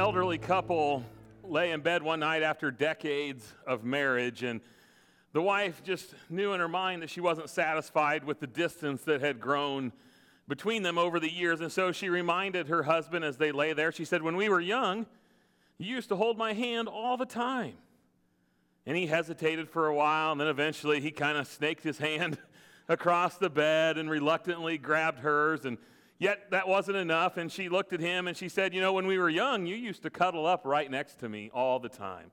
Elderly couple lay in bed one night after decades of marriage, and the wife just knew in her mind that she wasn't satisfied with the distance that had grown between them over the years. And so she reminded her husband as they lay there, she said, When we were young, you used to hold my hand all the time. And he hesitated for a while, and then eventually he kind of snaked his hand across the bed and reluctantly grabbed hers. And Yet that wasn't enough, and she looked at him and she said, You know, when we were young, you used to cuddle up right next to me all the time.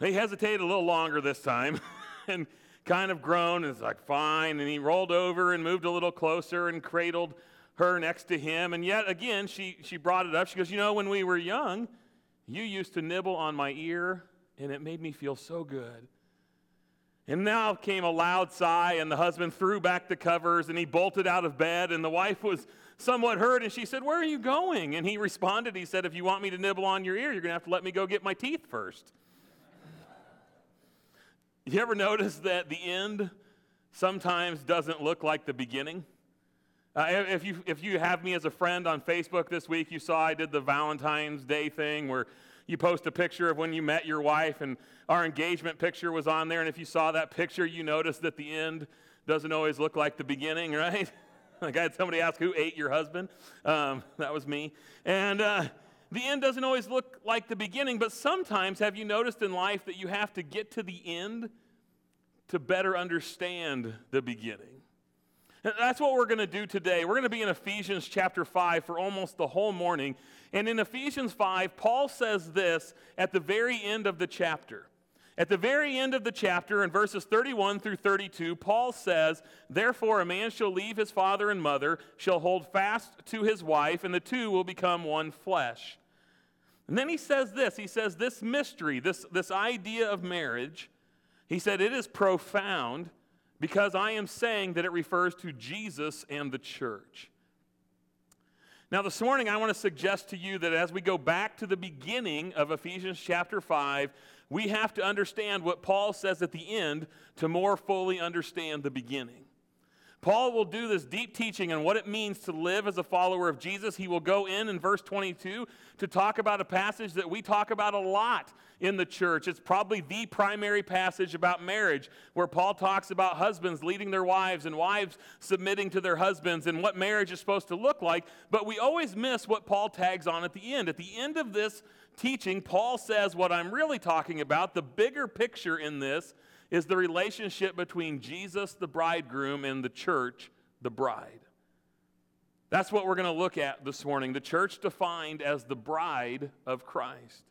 He hesitated a little longer this time and kind of groaned and was like, Fine. And he rolled over and moved a little closer and cradled her next to him. And yet again, she, she brought it up. She goes, You know, when we were young, you used to nibble on my ear, and it made me feel so good. And now came a loud sigh, and the husband threw back the covers and he bolted out of bed. And the wife was somewhat hurt, and she said, Where are you going? And he responded, He said, If you want me to nibble on your ear, you're going to have to let me go get my teeth first. you ever notice that the end sometimes doesn't look like the beginning? Uh, if, you, if you have me as a friend on Facebook this week, you saw I did the Valentine's Day thing where you post a picture of when you met your wife, and our engagement picture was on there. And if you saw that picture, you noticed that the end doesn't always look like the beginning, right? like I had somebody ask, Who ate your husband? Um, that was me. And uh, the end doesn't always look like the beginning, but sometimes have you noticed in life that you have to get to the end to better understand the beginning? That's what we're going to do today. We're going to be in Ephesians chapter 5 for almost the whole morning. And in Ephesians 5, Paul says this at the very end of the chapter. At the very end of the chapter, in verses 31 through 32, Paul says, Therefore, a man shall leave his father and mother, shall hold fast to his wife, and the two will become one flesh. And then he says this he says, This mystery, this, this idea of marriage, he said, it is profound because I am saying that it refers to Jesus and the church. Now, this morning, I want to suggest to you that as we go back to the beginning of Ephesians chapter 5, we have to understand what Paul says at the end to more fully understand the beginning. Paul will do this deep teaching on what it means to live as a follower of Jesus. He will go in in verse 22 to talk about a passage that we talk about a lot in the church. It's probably the primary passage about marriage, where Paul talks about husbands leading their wives and wives submitting to their husbands and what marriage is supposed to look like. But we always miss what Paul tags on at the end. At the end of this teaching, Paul says what I'm really talking about, the bigger picture in this is the relationship between Jesus, the bridegroom, and the church, the bride. That's what we're going to look at this morning. The church defined as the bride of Christ.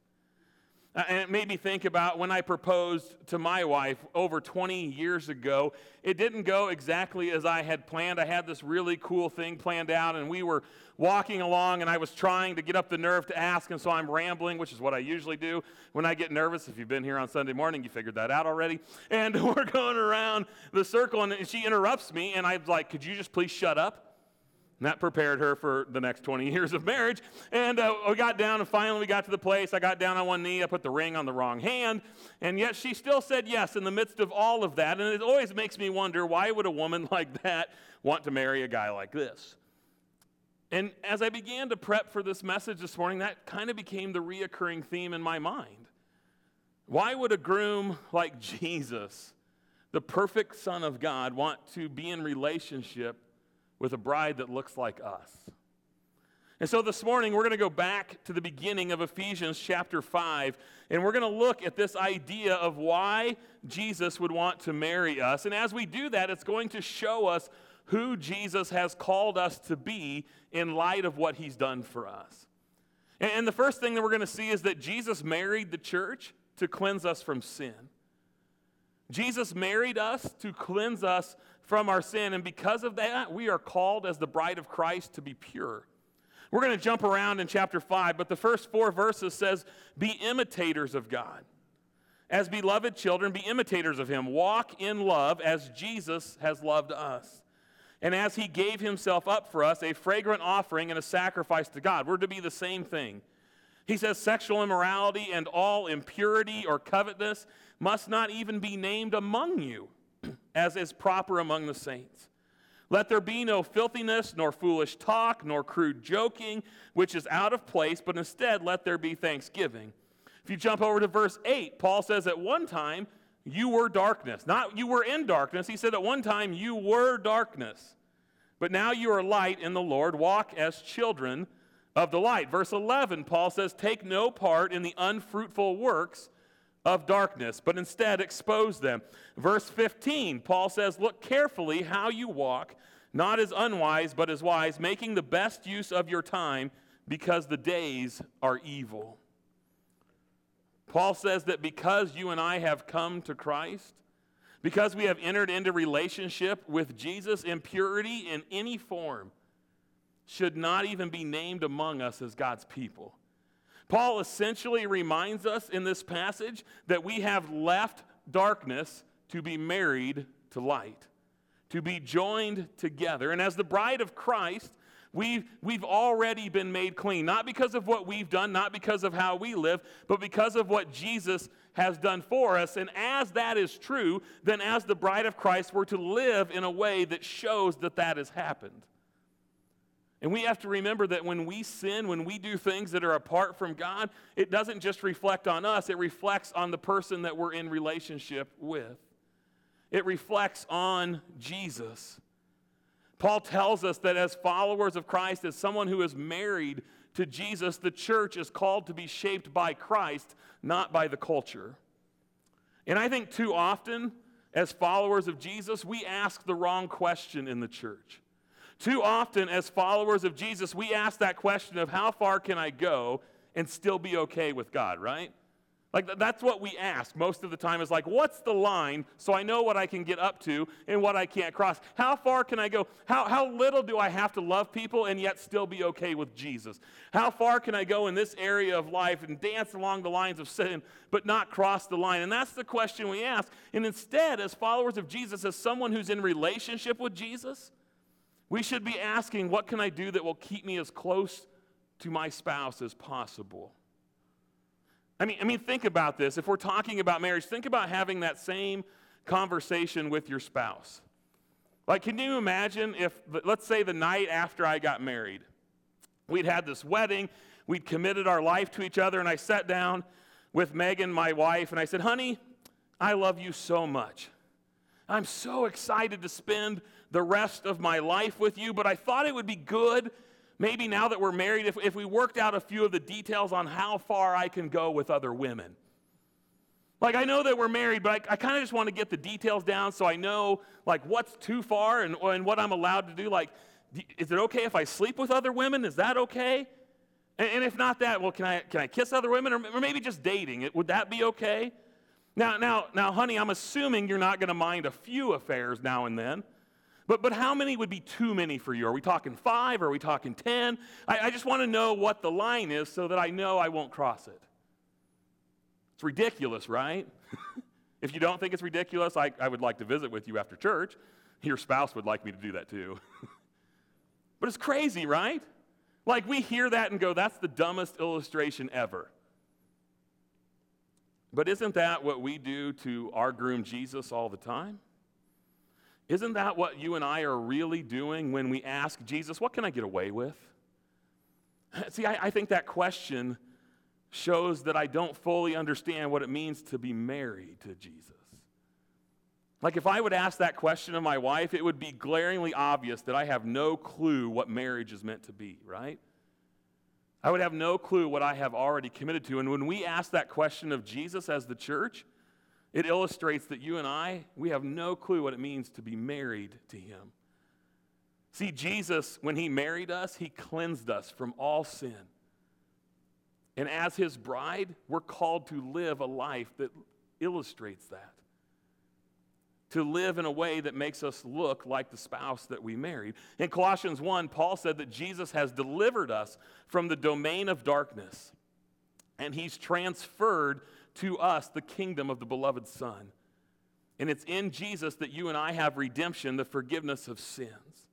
Uh, and it made me think about when I proposed to my wife over 20 years ago. It didn't go exactly as I had planned. I had this really cool thing planned out, and we were walking along, and I was trying to get up the nerve to ask, and so I'm rambling, which is what I usually do when I get nervous. If you've been here on Sunday morning, you figured that out already. And we're going around the circle, and she interrupts me, and I'm like, Could you just please shut up? And that prepared her for the next 20 years of marriage. And uh, we got down, and finally we got to the place. I got down on one knee. I put the ring on the wrong hand. And yet she still said yes in the midst of all of that. And it always makes me wonder why would a woman like that want to marry a guy like this? And as I began to prep for this message this morning, that kind of became the reoccurring theme in my mind. Why would a groom like Jesus, the perfect Son of God, want to be in relationship with a bride that looks like us. And so this morning, we're going to go back to the beginning of Ephesians chapter 5, and we're going to look at this idea of why Jesus would want to marry us. And as we do that, it's going to show us who Jesus has called us to be in light of what he's done for us. And the first thing that we're going to see is that Jesus married the church to cleanse us from sin. Jesus married us to cleanse us from our sin. And because of that, we are called as the bride of Christ to be pure. We're going to jump around in chapter 5, but the first four verses says, Be imitators of God. As beloved children, be imitators of him. Walk in love as Jesus has loved us. And as he gave himself up for us, a fragrant offering and a sacrifice to God. We're to be the same thing. He says, Sexual immorality and all impurity or covetousness must not even be named among you as is proper among the saints. Let there be no filthiness, nor foolish talk, nor crude joking, which is out of place, but instead let there be thanksgiving. If you jump over to verse 8, Paul says, At one time you were darkness. Not you were in darkness. He said, At one time you were darkness. But now you are light in the Lord. Walk as children of the light. Verse 11, Paul says, Take no part in the unfruitful works of darkness, but instead expose them. Verse 15, Paul says, Look carefully how you walk, not as unwise, but as wise, making the best use of your time, because the days are evil. Paul says that because you and I have come to Christ, because we have entered into relationship with Jesus, impurity in any form should not even be named among us as God's people. Paul essentially reminds us in this passage that we have left darkness to be married to light, to be joined together. And as the bride of Christ, we've, we've already been made clean, not because of what we've done, not because of how we live, but because of what Jesus has done for us. And as that is true, then as the bride of Christ, we're to live in a way that shows that that has happened. And we have to remember that when we sin, when we do things that are apart from God, it doesn't just reflect on us, it reflects on the person that we're in relationship with. It reflects on Jesus. Paul tells us that as followers of Christ, as someone who is married to Jesus, the church is called to be shaped by Christ, not by the culture. And I think too often, as followers of Jesus, we ask the wrong question in the church. Too often, as followers of Jesus, we ask that question of how far can I go and still be okay with God, right? Like that's what we ask most of the time is like, what's the line so I know what I can get up to and what I can't cross? How far can I go? How, how little do I have to love people and yet still be okay with Jesus? How far can I go in this area of life and dance along the lines of sin but not cross the line? And that's the question we ask. And instead, as followers of Jesus, as someone who's in relationship with Jesus, we should be asking, what can I do that will keep me as close to my spouse as possible? I mean, I mean, think about this. If we're talking about marriage, think about having that same conversation with your spouse. Like, can you imagine if, let's say, the night after I got married, we'd had this wedding, we'd committed our life to each other, and I sat down with Megan, my wife, and I said, honey, I love you so much. I'm so excited to spend the rest of my life with you, but I thought it would be good, maybe now that we're married, if, if we worked out a few of the details on how far I can go with other women. Like, I know that we're married, but I, I kind of just want to get the details down so I know, like, what's too far and, and what I'm allowed to do. Like, is it okay if I sleep with other women? Is that okay? And, and if not that, well, can I, can I kiss other women? Or, or maybe just dating. Would that be okay? Now, now, now, honey, I'm assuming you're not going to mind a few affairs now and then. But, but how many would be too many for you? Are we talking five? Are we talking 10? I, I just want to know what the line is so that I know I won't cross it. It's ridiculous, right? if you don't think it's ridiculous, I, I would like to visit with you after church. Your spouse would like me to do that too. but it's crazy, right? Like we hear that and go, that's the dumbest illustration ever. But isn't that what we do to our groom Jesus all the time? Isn't that what you and I are really doing when we ask Jesus, What can I get away with? See, I, I, think that question shows that I don't fully understand what it means to be married to Jesus. Like, if I would ask that question of my wife, it would be glaringly obvious that I have no clue what marriage is meant to be, right? I would have no clue what I have already committed to. And when we ask that question of Jesus as the church, it illustrates that you and I, we have no clue what it means to be married to Him. See, Jesus, when He married us, He cleansed us from all sin. And as His bride, we're called to live a life that illustrates that. To live in a way that makes us look like the spouse that we married. In Colossians 1, Paul said that Jesus has delivered us from the domain of darkness and he's transferred to us the kingdom of the beloved Son. And it's in Jesus that you and I have redemption, the forgiveness of sins.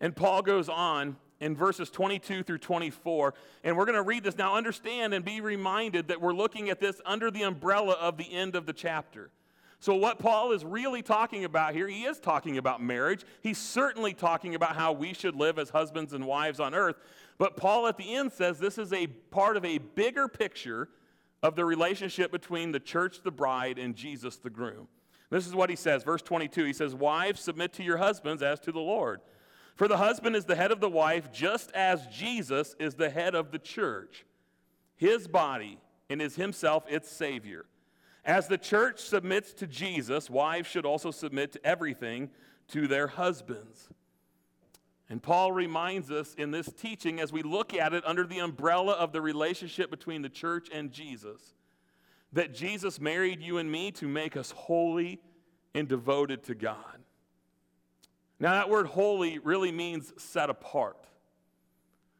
And Paul goes on in verses 22 through 24, and we're going to read this now. Understand and be reminded that we're looking at this under the umbrella of the end of the chapter. So, what Paul is really talking about here, he is talking about marriage. He's certainly talking about how we should live as husbands and wives on earth. But Paul at the end says this is a part of a bigger picture of the relationship between the church, the bride, and Jesus, the groom. This is what he says, verse 22. He says, Wives, submit to your husbands as to the Lord. For the husband is the head of the wife, just as Jesus is the head of the church, his body, and is himself its Savior. As the church submits to Jesus, wives should also submit to everything to their husbands. And Paul reminds us in this teaching, as we look at it under the umbrella of the relationship between the church and Jesus, that Jesus married you and me to make us holy and devoted to God. Now, that word holy really means set apart.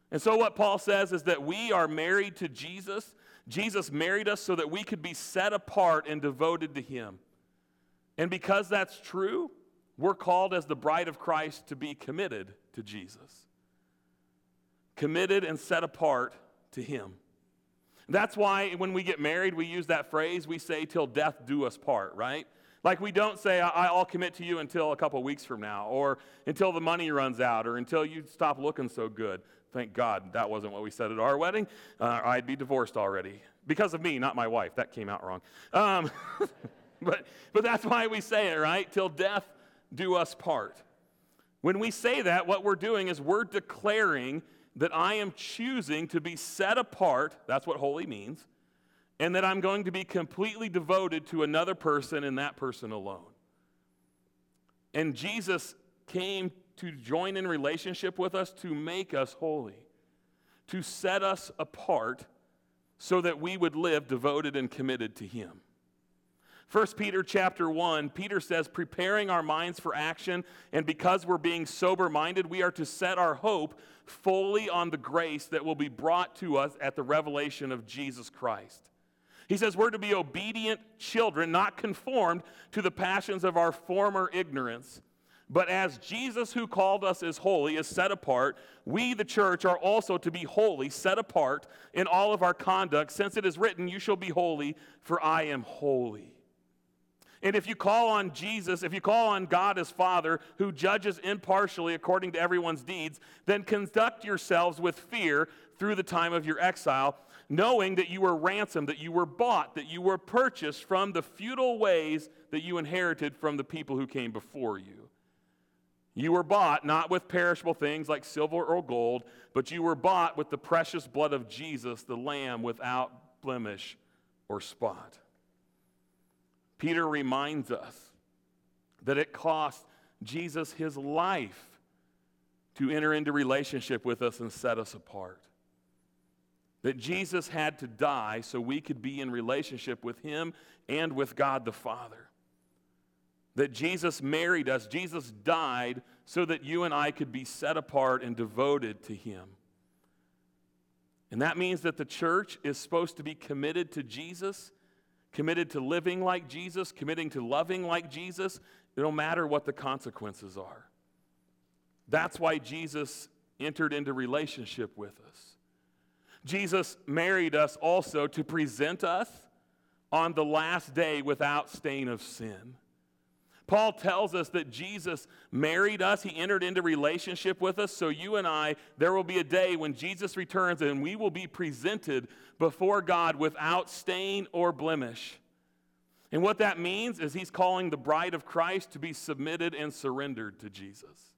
And so, what Paul says is that we are married to Jesus. Jesus married us so that we could be set apart and devoted to Him. And because that's true, we're called as the bride of Christ to be committed to Jesus. Committed and set apart to Him. That's why when we get married, we use that phrase, we say, till death do us part, right? Like we don't say, I'll commit to you until a couple weeks from now, or until the money runs out, or until you stop looking so good. Thank God that wasn't what we said at our wedding. Uh, I'd be divorced already. Because of me, not my wife. That came out wrong. Um, but, but that's why we say it, right? Till death do us part. When we say that, what we're doing is we're declaring that I am choosing to be set apart, that's what holy means, and that I'm going to be completely devoted to another person and that person alone. And Jesus came to join in relationship with us to make us holy, to set us apart so that we would live devoted and committed to him. 1 Peter chapter 1, Peter says, preparing our minds for action, and because we're being sober minded, we are to set our hope fully on the grace that will be brought to us at the revelation of Jesus Christ. He says we're to be obedient children, not conformed to the passions of our former ignorance. But as Jesus, who called us is holy, is set apart, we, the church, are also to be holy, set apart in all of our conduct, since it is written, You shall be holy, for I am holy. And if you call on Jesus, if you call on God as Father, who judges impartially according to everyone's deeds, then conduct yourselves with fear through the time of your exile, knowing that you were ransomed, that you were bought, that you were purchased from the futile ways that you inherited from the people who came before you. You were bought not with perishable things like silver or gold, but you were bought with the precious blood of Jesus, the Lamb without blemish or spot. Peter reminds us that it cost Jesus his life to enter into relationship with us and set us apart. That Jesus had to die so we could be in relationship with him and with God the Father. That Jesus married us, Jesus died so that you and I could be set apart and devoted to him. And that means that the church is supposed to be committed to Jesus committed to living like Jesus, committing to loving like Jesus, no matter what the consequences are. That's why Jesus entered into relationship with us. Jesus married us also to present us on the last day without stain of sin. Paul tells us that Jesus married us, he entered into relationship with us. So, you and I, there will be a day when Jesus returns and we will be presented before God without stain or blemish. And what that means is he's calling the bride of Christ to be submitted and surrendered to Jesus.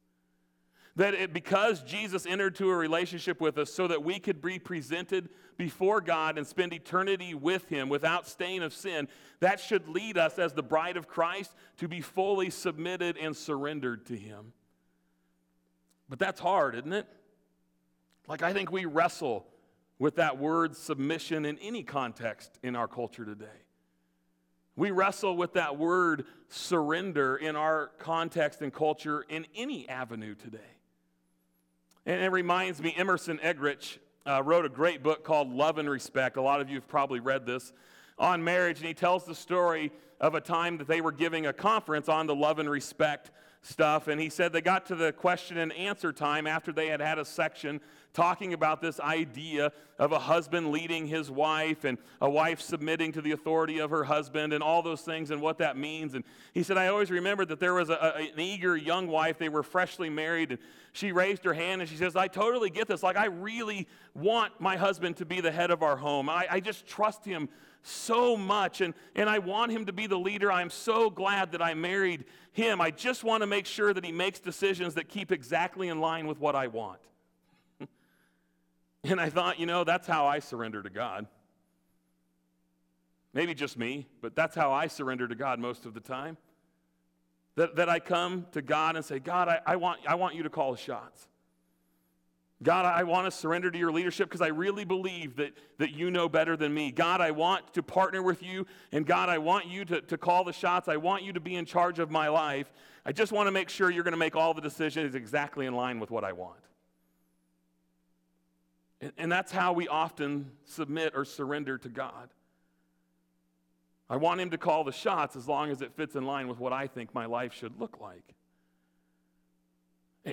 That it, because Jesus entered to a relationship with us so that we could be presented before God and spend eternity with Him without stain of sin, that should lead us as the bride of Christ to be fully submitted and surrendered to Him. But that's hard, isn't it? Like, I think we wrestle with that word submission in any context in our culture today. We wrestle with that word surrender in our context and culture in any avenue today. And it reminds me, Emerson Eggerichs uh, wrote a great book called Love and Respect. A lot of you have probably read this on marriage, and he tells the story of a time that they were giving a conference on the love and respect stuff. And he said they got to the question and answer time after they had had a section talking about this idea of a husband leading his wife and a wife submitting to the authority of her husband and all those things and what that means. And he said, I always remembered that there was a, a, an eager young wife. They were freshly married. And she raised her hand and she says, I totally get this. Like, I really want my husband to be the head of our home. I, I just trust him so much and, and I want him to be the leader. I'm so glad that I married him. I just want to make sure that he makes decisions that keep exactly in line with what I want. And I thought, you know, that's how I surrender to God. Maybe just me, but that's how I surrender to God most of the time. That, that I come to God and say, God, I, I, want, I want you to call the shots. God, I want to surrender to your leadership because I really believe that, that you know better than me. God, I want to partner with you. And God, I want you to, to call the shots. I want you to be in charge of my life. I just want to make sure you're going to make all the decisions exactly in line with what I want. And, and that's how we often submit or surrender to God. I want Him to call the shots as long as it fits in line with what I think my life should look like.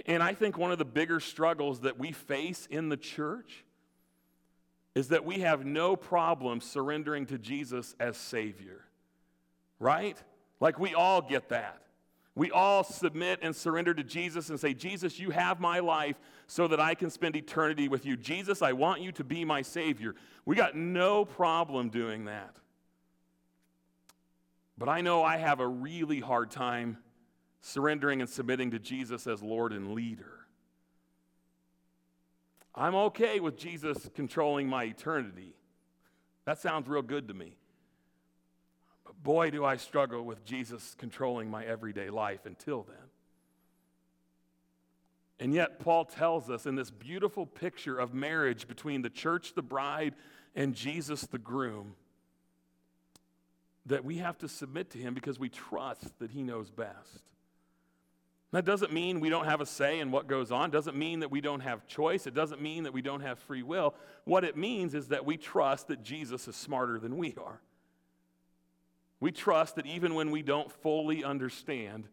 And I think one of the bigger struggles that we face in the church is that we have no problem surrendering to Jesus as Savior, right? Like we all get that. We all submit and surrender to Jesus and say, Jesus, you have my life so that I can spend eternity with you. Jesus, I want you to be my Savior. We got no problem doing that. But I know I have a really hard time surrendering and submitting to Jesus as Lord and leader. I'm okay with Jesus controlling my eternity. That sounds real good to me. Boy, do I struggle with Jesus controlling my everyday life until then. And yet, Paul tells us in this beautiful picture of marriage between the church, the bride, and Jesus, the groom, that we have to submit to him because we trust that he knows best. That doesn't mean we don't have a say in what goes on. It doesn't mean that we don't have choice. It doesn't mean that we don't have free will. What it means is that we trust that Jesus is smarter than we are. We trust that even when we don't fully understand,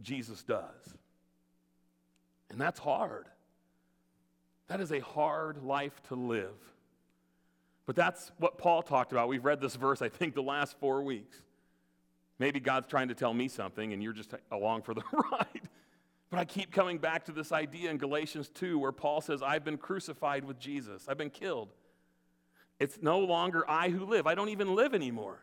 Jesus does. And that's hard. That is a hard life to live. But that's what Paul talked about. We've read this verse, I think, the last four weeks. Maybe God's trying to tell me something and you're just along for the ride. But I keep coming back to this idea in Galatians 2 where Paul says, I've been crucified with Jesus, I've been killed. It's no longer I who live. I don't even live anymore,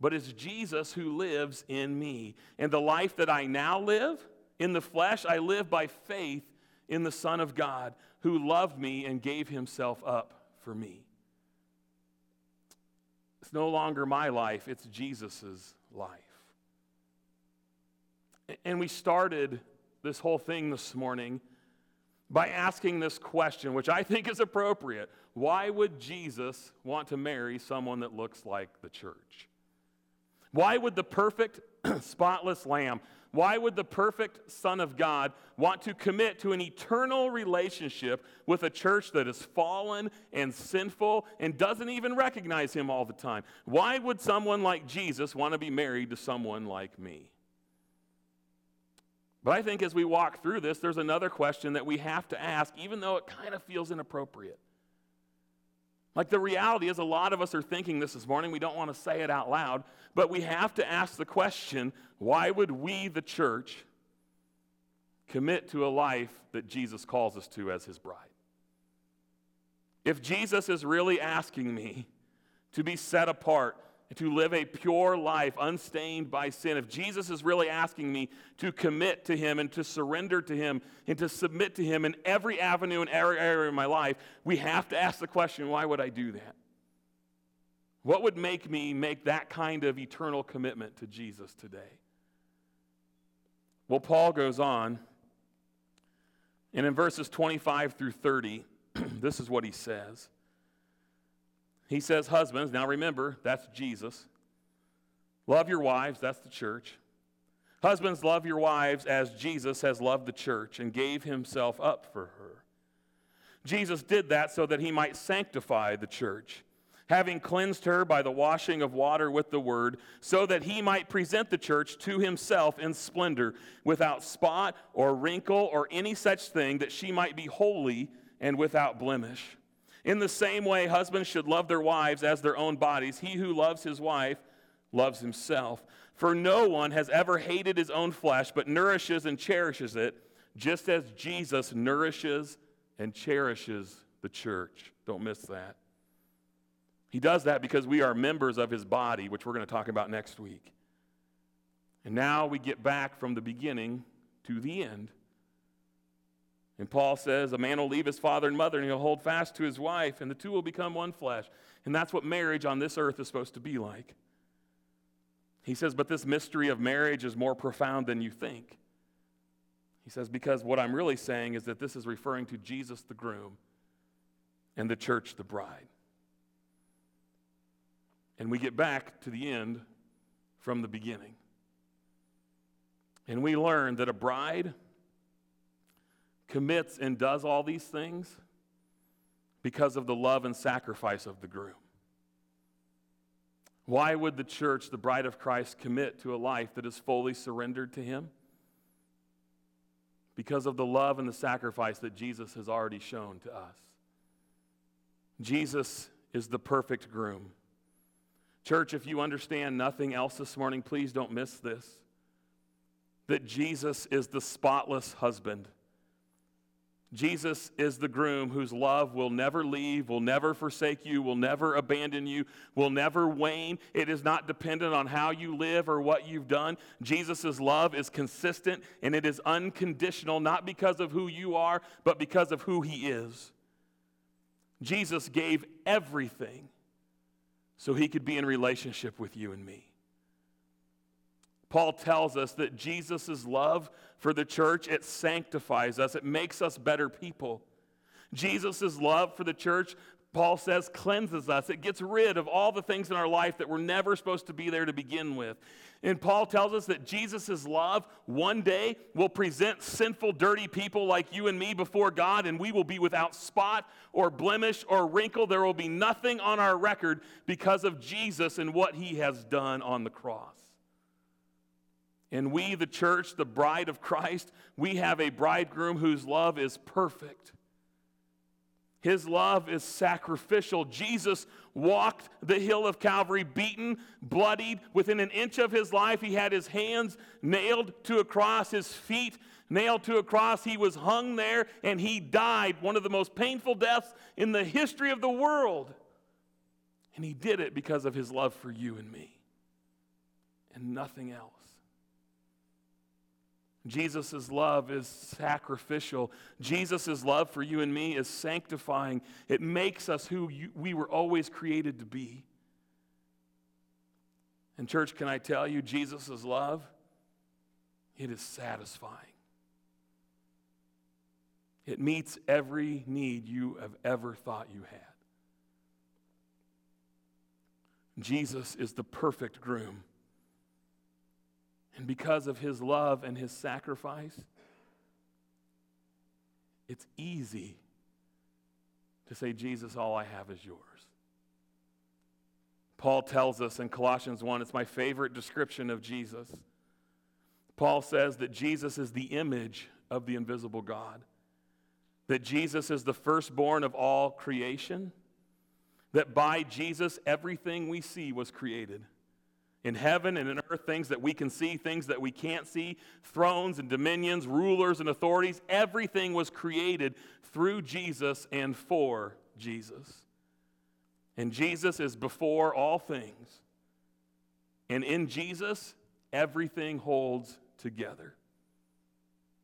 but it's Jesus who lives in me. And the life that I now live in the flesh, I live by faith in the Son of God who loved me and gave himself up for me. It's no longer my life, it's Jesus' life. And we started this whole thing this morning by asking this question, which I think is appropriate. Why would Jesus want to marry someone that looks like the church? Why would the perfect, spotless lamb, why would the perfect Son of God want to commit to an eternal relationship with a church that is fallen and sinful and doesn't even recognize Him all the time? Why would someone like Jesus want to be married to someone like me? But I think as we walk through this, there's another question that we have to ask, even though it kind of feels inappropriate. Like the reality is, a lot of us are thinking this this morning. We don't want to say it out loud, but we have to ask the question why would we, the church, commit to a life that Jesus calls us to as his bride? If Jesus is really asking me to be set apart, to live a pure life unstained by sin, if Jesus is really asking me to commit to Him and to surrender to Him and to submit to Him in every avenue and every area of my life, we have to ask the question why would I do that? What would make me make that kind of eternal commitment to Jesus today? Well, Paul goes on, and in verses 25 through 30, this is what he says. He says, Husbands, now remember, that's Jesus. Love your wives, that's the church. Husbands, love your wives as Jesus has loved the church and gave himself up for her. Jesus did that so that he might sanctify the church having cleansed her by the washing of water with the word, so that he might present the church to himself in splendor, without spot or wrinkle or any such thing, that she might be holy and without blemish. In the same way, husbands should love their wives as their own bodies. He who loves his wife loves himself. For no one has ever hated his own flesh, but nourishes and cherishes it, just as Jesus nourishes and cherishes the church. Don't miss that. He does that because we are members of his body, which we're going to talk about next week. And now we get back from the beginning to the end. And Paul says, A man will leave his father and mother, and he'll hold fast to his wife, and the two will become one flesh. And that's what marriage on this earth is supposed to be like. He says, But this mystery of marriage is more profound than you think. He says, Because what I'm really saying is that this is referring to Jesus the groom and the church the bride. And we get back to the end from the beginning. And we learn that a bride commits and does all these things because of the love and sacrifice of the groom. Why would the church, the bride of Christ, commit to a life that is fully surrendered to Him? Because of the love and the sacrifice that Jesus has already shown to us. Jesus is the perfect groom. Church, if you understand nothing else this morning, please don't miss this. That Jesus is the spotless husband. Jesus is the groom whose love will never leave, will never forsake you, will never abandon you, will never wane. It is not dependent on how you live or what you've done. Jesus' love is consistent and it is unconditional, not because of who you are, but because of who he is. Jesus gave everything so he could be in relationship with you and me. Paul tells us that Jesus' love for the church, it sanctifies us, it makes us better people. Jesus' love for the church, Paul says, cleanses us. It gets rid of all the things in our life that were never supposed to be there to begin with. And Paul tells us that Jesus' love one day will present sinful, dirty people like you and me before God, and we will be without spot or blemish or wrinkle. There will be nothing on our record because of Jesus and what he has done on the cross. And we, the church, the bride of Christ, we have a bridegroom whose love is perfect. His love is sacrificial. Jesus walked the hill of Calvary, beaten, bloodied. Within an inch of his life, he had his hands nailed to a cross, his feet nailed to a cross. He was hung there and he died, one of the most painful deaths in the history of the world. And he did it because of his love for you and me and nothing else. Jesus' love is sacrificial. Jesus' love for you and me is sanctifying. It makes us who you, we were always created to be. And, church, can I tell you, Jesus' love, it is satisfying. It meets every need you have ever thought you had. Jesus is the perfect groom. And because of his love and his sacrifice, it's easy to say, Jesus, all I have is yours. Paul tells us in Colossians 1, it's my favorite description of Jesus. Paul says that Jesus is the image of the invisible God, that Jesus is the firstborn of all creation, that by Jesus everything we see was created in heaven and in earth, things that we can see, things that we can't see, thrones and dominions, rulers and authorities, everything was created through Jesus and for Jesus. And Jesus is before all things. And in Jesus, everything holds together.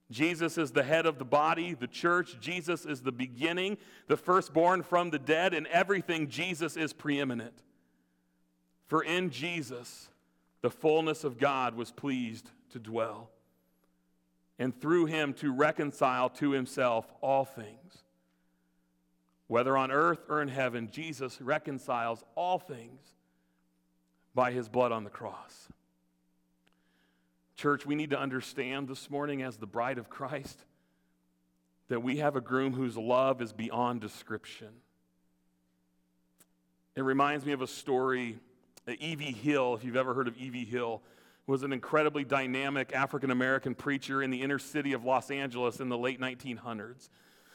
Jesus is the head of the body, the church. Jesus is the beginning, the firstborn from the dead, and everything Jesus is preeminent. For in Jesus, the fullness of God was pleased to dwell, and through him to reconcile to himself all things. Whether on earth or in heaven, Jesus reconciles all things by his blood on the cross. Church, we need to understand this morning as the bride of Christ that we have a groom whose love is beyond description. It reminds me of a story. Uh, E.V. Hill, if you've ever heard of E.V. Hill, was an incredibly dynamic African American preacher in the inner city of Los Angeles in the late 1900s.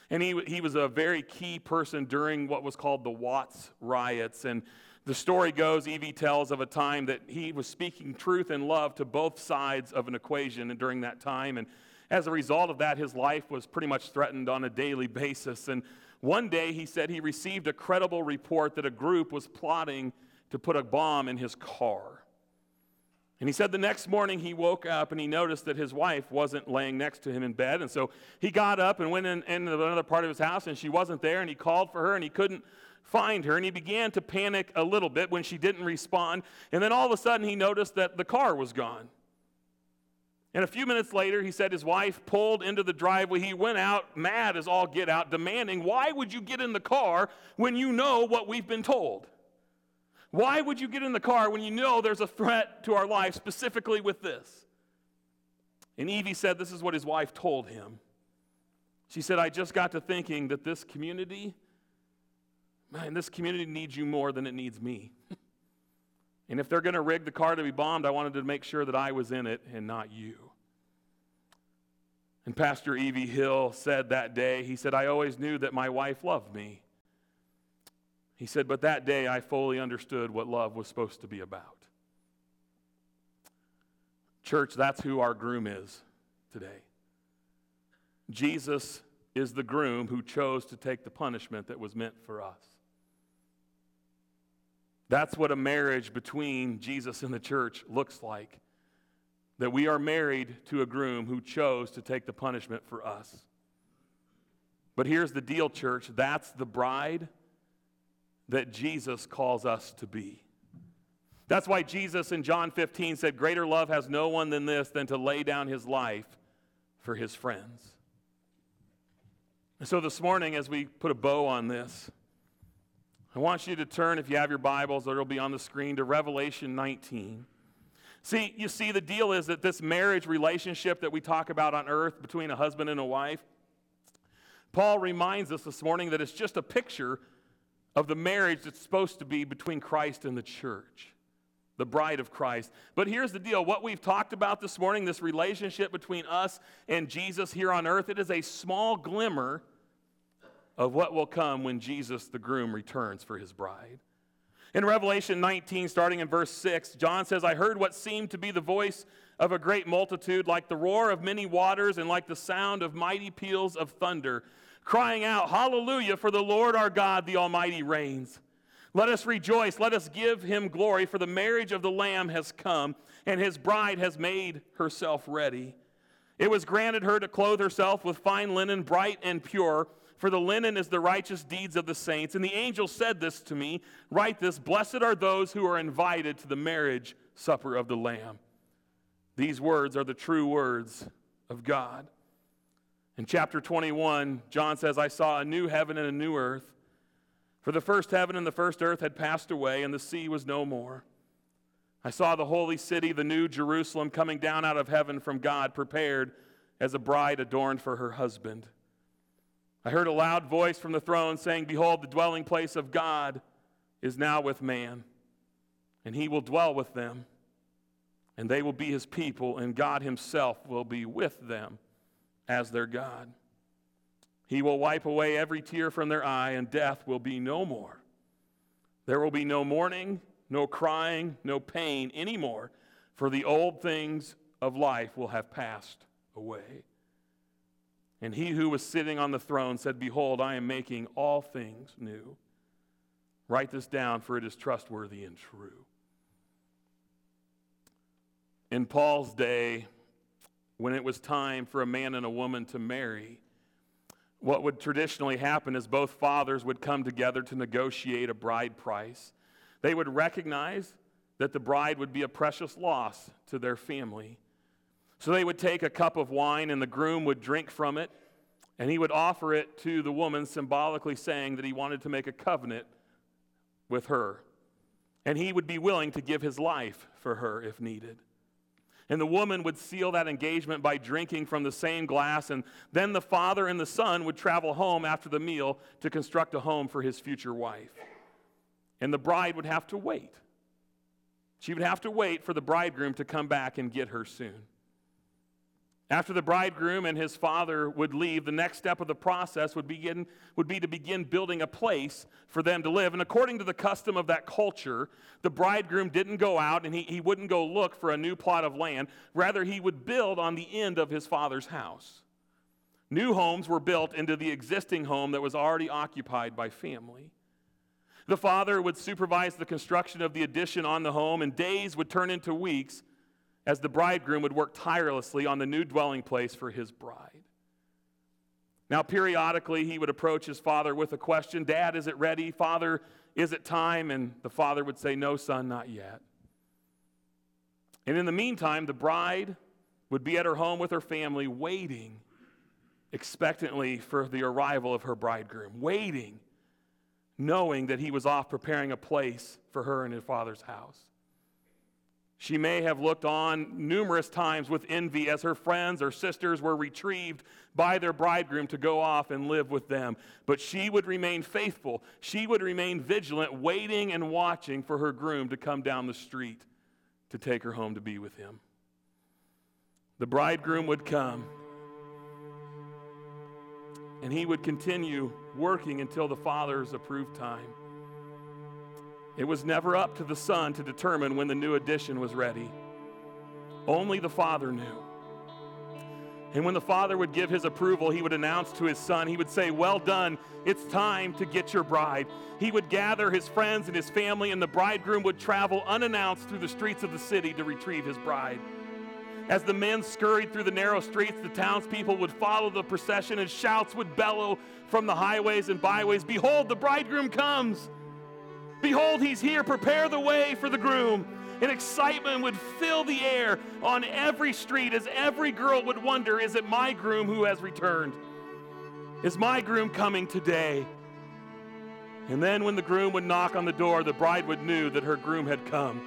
And he, he was a very key person during what was called the Watts riots. And the story goes, E.V. tells of a time that he was speaking truth and love to both sides of an equation and during that time. And as a result of that, his life was pretty much threatened on a daily basis. And one day he said he received a credible report that a group was plotting to put a bomb in his car. And he said the next morning he woke up and he noticed that his wife wasn't laying next to him in bed. And so he got up and went in, into another part of his house and she wasn't there. And he called for her and he couldn't find her. And he began to panic a little bit when she didn't respond. And then all of a sudden he noticed that the car was gone. And a few minutes later, he said his wife pulled into the driveway. He went out mad as all get out, demanding, Why would you get in the car when you know what we've been told? Why would you get in the car when you know there's a threat to our life, specifically with this? And E.V. said this is what his wife told him. She said, I just got to thinking that this community, man, this community needs you more than it needs me. and if they're going to rig the car to be bombed, I wanted to make sure that I was in it and not you. And Pastor E.V. Hill said that day, he said, I always knew that my wife loved me. He said, But that day I fully understood what love was supposed to be about. Church, that's who our groom is today. Jesus is the groom who chose to take the punishment that was meant for us. That's what a marriage between Jesus and the church looks like. That we are married to a groom who chose to take the punishment for us. But here's the deal, church that's the bride that Jesus calls us to be. That's why Jesus in John 15 said, Greater love has no one than this, than to lay down his life for his friends. And so this morning, as we put a bow on this, I want you to turn, if you have your Bibles, it'll be on the screen, to Revelation 19. See, you see, the deal is that this marriage relationship that we talk about on earth between a husband and a wife, Paul reminds us this morning that it's just a picture of the marriage that's supposed to be between Christ and the church, the bride of Christ. But here's the deal what we've talked about this morning, this relationship between us and Jesus here on earth, it is a small glimmer of what will come when Jesus, the groom, returns for his bride. In Revelation 19, starting in verse 6, John says, I heard what seemed to be the voice of a great multitude, like the roar of many waters and like the sound of mighty peals of thunder crying out, Hallelujah, for the Lord our God, the Almighty reigns. Let us rejoice, let us give him glory, for the marriage of the Lamb has come, and his bride has made herself ready. It was granted her to clothe herself with fine linen, bright and pure, for the linen is the righteous deeds of the saints. And the angel said this to me Write this Blessed are those who are invited to the marriage supper of the Lamb. These words are the true words of God. In chapter 21, John says, I saw a new heaven and a new earth. For the first heaven and the first earth had passed away, and the sea was no more. I saw the holy city, the new Jerusalem, coming down out of heaven from God, prepared as a bride adorned for her husband. I heard a loud voice from the throne saying, Behold, the dwelling place of God is now with man, and he will dwell with them, and they will be his people, and God himself will be with them as their God. He will wipe away every tear from their eye, and death will be no more. There will be no mourning, no crying, no pain anymore, for the old things of life will have passed away. And he who was sitting on the throne said, Behold, I am making all things new. Write this down, for it is trustworthy and true. In Paul's day, when it was time for a man and a woman to marry, what would traditionally happen is both fathers would come together to negotiate a bride price. They would recognize that the bride would be a precious loss to their family. So they would take a cup of wine, and the groom would drink from it, and he would offer it to the woman, symbolically saying that he wanted to make a covenant with her. And he would be willing to give his life for her if needed. And the woman would seal that engagement by drinking from the same glass. And then the father and the son would travel home after the meal to construct a home for his future wife. and the bride would have to wait. She would have to wait for the bridegroom to come back and get her soon. After the bridegroom and his father would leave, the next step of the process would, begin, would be to begin building a place for them to live. And according to the custom of that culture, the bridegroom didn't go out and he, he wouldn't go look for a new plot of land. Rather, he would build on the end of his father's house. New homes were built into the existing home that was already occupied by family. The father would supervise the construction of the addition on the home, and days would turn into weeks as the bridegroom would work tirelessly on the new dwelling place for his bride. Now, periodically, he would approach his father with a question Dad, is it ready? Father, is it time? And the father would say, No, son, not yet. And in the meantime, the bride would be at her home with her family, waiting expectantly for the arrival of her bridegroom, waiting, knowing that he was off preparing a place for her in her father's house. She may have looked on numerous times with envy as her friends or sisters were retrieved by their bridegroom to go off and live with them. But she would remain faithful. She would remain vigilant, waiting and watching for her groom to come down the street to take her home to be with him. The bridegroom would come, and he would continue working until the father's approved time. It was never up to the son to determine when the new addition was ready. Only the father knew. And when the father would give his approval, he would announce to his son, he would say, Well done, it's time to get your bride. He would gather his friends and his family, and the bridegroom would travel unannounced through the streets of the city to retrieve his bride. As the men scurried through the narrow streets, the townspeople would follow the procession, and shouts would bellow from the highways and byways Behold, the bridegroom comes! Behold, he's here. Prepare the way for the groom. And excitement would fill the air on every street as every girl would wonder is it my groom who has returned? Is my groom coming today? And then when the groom would knock on the door, the bride would know that her groom had come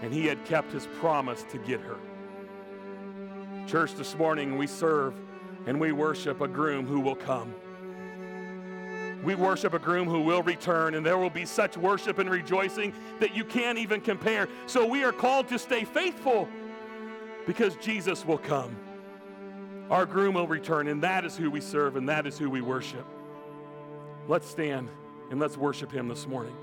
and he had kept his promise to get her. Church, this morning we serve and we worship a groom who will come. We worship a groom who will return, and there will be such worship and rejoicing that you can't even compare. So we are called to stay faithful because Jesus will come. Our groom will return, and that is who we serve, and that is who we worship. Let's stand and let's worship him this morning.